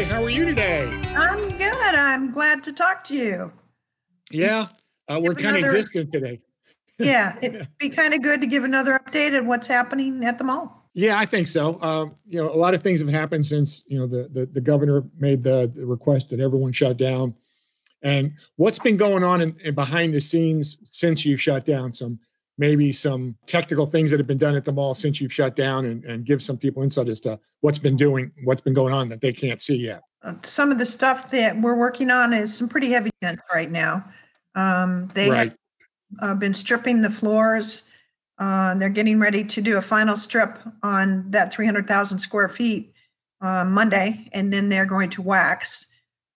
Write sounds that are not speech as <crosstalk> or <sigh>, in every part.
Kelly. How are you today? I'm good. I'm glad to talk to you. Yeah, uh, we're kind of distant today. yeah, it'd <laughs> be kind of good to give another update on what's happening at the mall. Yeah, I think so. Um, you know, a lot of things have happened since you know the the, the governor made the, the, request that everyone shut down, and what's been going on in, in behind the scenes since you shut down. Some maybe some technical things that have been done at the mall since you've shut down, and, and give some people insight as to what's been doing, what's been going on that they can't see yet. Uh, some of the stuff that we're working on is some pretty heavy dents right now. Um, they right. have uh, been stripping the floors uh, they're getting ready to do a final strip on that 300,000 square feet uh, Monday, and then they're going to wax.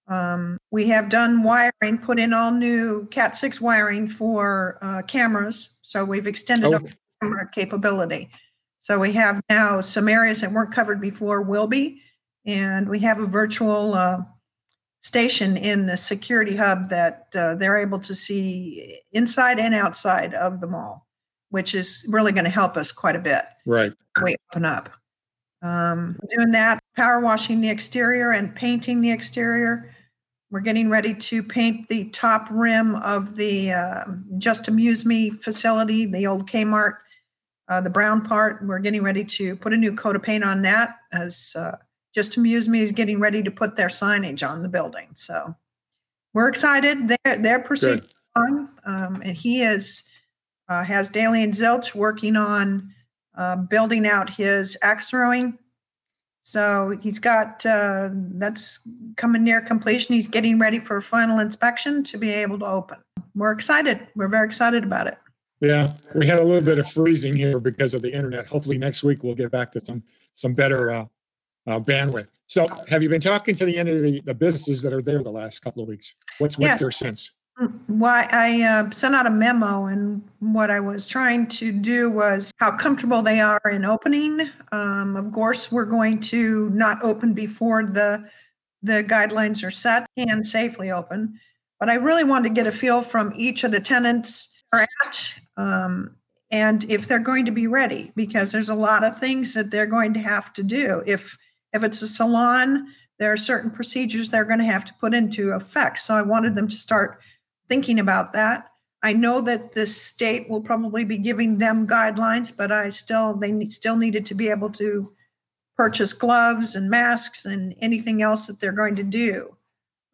Um, we have done wiring, put in all new Cat 6 wiring for uh, cameras. So we've extended oh. our camera capability. So we have now some areas that weren't covered before will be. And we have a virtual uh, station in the security hub that uh, they're able to see inside and outside of the mall which is really going to help us quite a bit. Right. We open up. Um, doing that, power washing the exterior and painting the exterior. We're getting ready to paint the top rim of the uh, Just Amuse Me facility, the old Kmart, uh, the brown part. We're getting ready to put a new coat of paint on that as uh, Just Amuse Me is getting ready to put their signage on the building. So we're excited. They're, they're proceeding on, um, and he is uh, has Dalian Zilch working on uh, building out his axe throwing. So he's got uh, that's coming near completion. He's getting ready for final inspection to be able to open. We're excited. We're very excited about it. Yeah, we had a little bit of freezing here because of the internet. Hopefully next week we'll get back to some some better uh, uh, bandwidth. So, have you been talking to the end of the, the businesses that are there the last couple of weeks? What's what's yes. their sense? Why I uh, sent out a memo, and what I was trying to do was how comfortable they are in opening. Um, of course, we're going to not open before the the guidelines are set and safely open. But I really wanted to get a feel from each of the tenants are at, um, and if they're going to be ready, because there's a lot of things that they're going to have to do. If if it's a salon, there are certain procedures they're going to have to put into effect. So I wanted them to start thinking about that. I know that the state will probably be giving them guidelines, but I still they need, still needed to be able to purchase gloves and masks and anything else that they're going to do.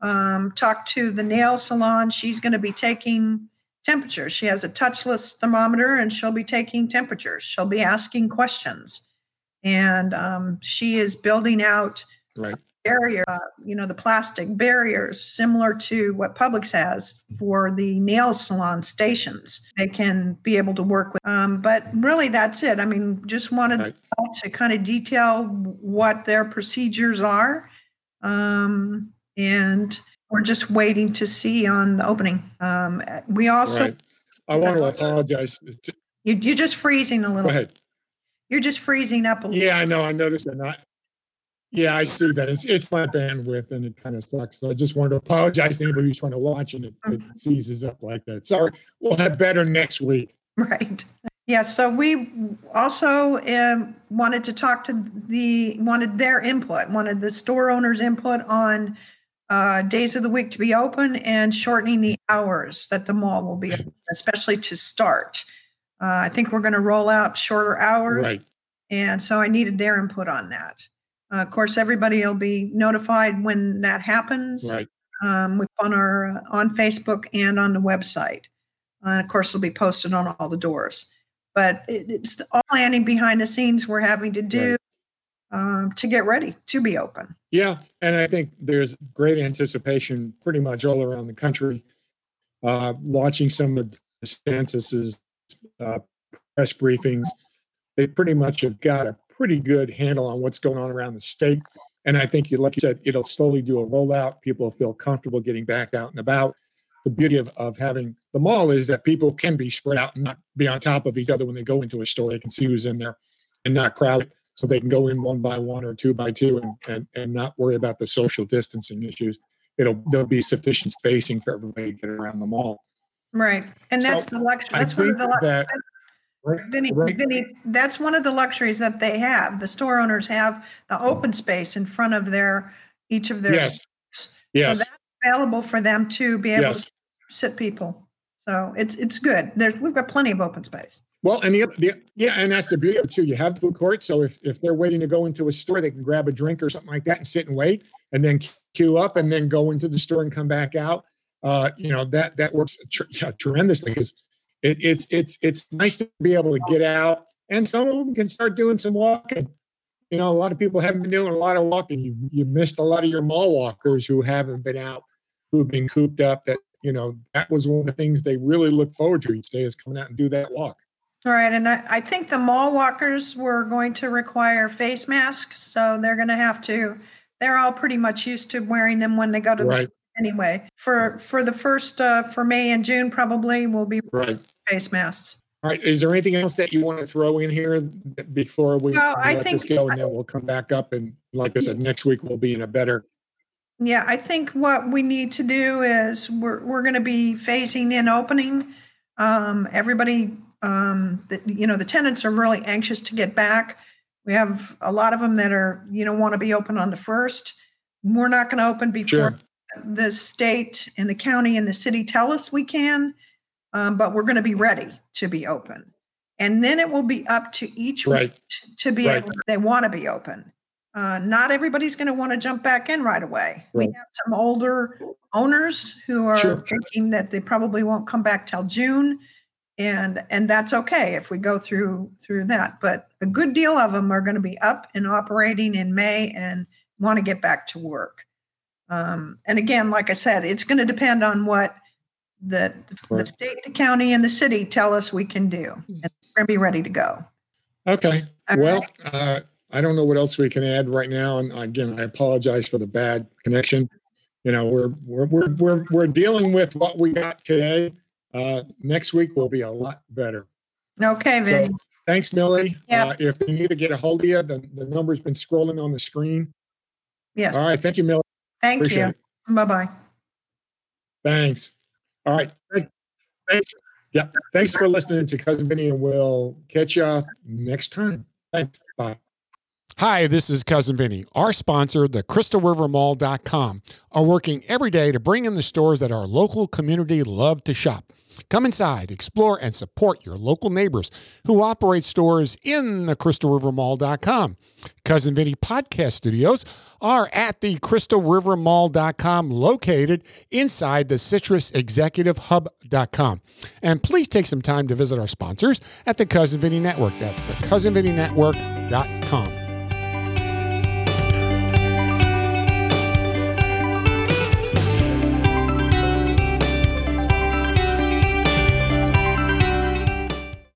Um, talk to the nail salon. She's going to be taking temperatures. She has a touchless thermometer and she'll be taking temperatures. She'll be asking questions, and um, she is building out right barrier, uh, you know, the plastic barriers similar to what Publix has for the nail salon stations. They can be able to work with. Um, but really, that's it. I mean, just wanted right. to kind of detail what their procedures are. Um, and we're just waiting to see on the opening. Um, we also. Right. I want to apologize. You, you're just freezing a little. Go ahead. You're just freezing up a little. Yeah, I know. I noticed that. Yeah, I see that. It's it's my bandwidth and it kind of sucks. So I just wanted to apologize to anybody who's trying to watch and it, it mm-hmm. seizes up like that. Sorry. We'll have better next week. Right. Yeah. So we also um, wanted to talk to the wanted their input, wanted the store owners' input on uh, days of the week to be open and shortening the hours that the mall will be open, especially to start. Uh, I think we're going to roll out shorter hours. Right. And so I needed their input on that. Uh, of course, everybody will be notified when that happens. Right. Um, on our uh, on Facebook and on the website. Uh, of course, it'll be posted on all the doors. But it, it's all planning behind the scenes we're having to do right. um, to get ready to be open. Yeah, and I think there's great anticipation pretty much all around the country. Uh, watching some of the DeSantis's uh, press briefings, they pretty much have got a pretty good handle on what's going on around the state. And I think, you like you said, it'll slowly do a rollout. People will feel comfortable getting back out and about. The beauty of, of having the mall is that people can be spread out and not be on top of each other when they go into a store. They can see who's in there and not crowded. So they can go in one by one or two by two and, and, and not worry about the social distancing issues. It'll there'll be sufficient spacing for everybody to get around the mall. Right. And that's so the luxury. That's one of the that, Vinny, right. Vinny, that's one of the luxuries that they have. The store owners have the open space in front of their each of their. Yes. stores. So Yes, that's available for them to be able yes. to sit people. So it's, it's good. There, we've got plenty of open space. Well, and the, the yeah, and that's the beauty of it too. You have the food court, so if if they're waiting to go into a store, they can grab a drink or something like that and sit and wait, and then queue up, and then go into the store and come back out. Uh, you know that that works tr- yeah, tremendously because it, it's it's it's nice to be able to get out, and some of them can start doing some walking. You know, a lot of people haven't been doing a lot of walking. You you missed a lot of your mall walkers who haven't been out, who've been cooped up. That you know that was one of the things they really look forward to each day is coming out and do that walk. All right, and I, I think the mall walkers were going to require face masks, so they're gonna have to, they're all pretty much used to wearing them when they go to the Right, anyway. For, for the first, uh, for May and June, probably we'll be right. face masks. All right, is there anything else that you want to throw in here before we Well, I let this go? And then we'll come back up and like I said, next week we'll be in a better, Yeah, I think what we need to do is we're, we're gonna be phasing in opening. Um, everybody, um, the, you know, the tenants are really anxious to get back. We have a lot of them that are, you know, want to be open on the first. We're not gonna open before sure, the state and the county and the city tell us we can, um, but we're going to be ready to be open. And then it will be up to each right, to be right. able, they want to be open. Uh, not everybody's going to want to jump back in right away. We have some older owners who are Sure. thinking that they probably won't come back till June. And, and that's okay if we go through through that. But a good deal of them are going to be up and operating in May and want to get back to work. Um, and again, like I said, it's going to depend on what the, the state, the county, and the city tell us we can do. And we're going to be ready to go. Okay, All well, right. uh, I don't know what else we can add right now. And again, I apologize for the bad connection. You know, we're, we're, we're, we're, we're dealing with what we got today. Uh, next week will be a lot better. Okay, So thanks, Millie. Yeah. Uh, if they need to get a hold of you, the, the number's been scrolling on the screen. Yes. All right, thank you, Millie. Thank Appreciate you. Bye bye. Thanks. All right. Thanks. Yeah. Thanks for listening to Cousin Vinny, and we'll catch you next time. Thanks. Bye. Hi, this is Cousin Vinny. Our sponsor, the CrystalRiverMall.com, are working every day to bring in the stores that our local community love to shop. Come inside, explore, and support your local neighbors who operate stores in the CrystalRiverMall.com. Cousin Vinny podcast studios are at the CrystalRiverMall.com, located inside the Citrus Executive Hub.com. And please take some time to visit our sponsors at the Cousin Vinny Network. That's the CousinVinnyNetwork.com.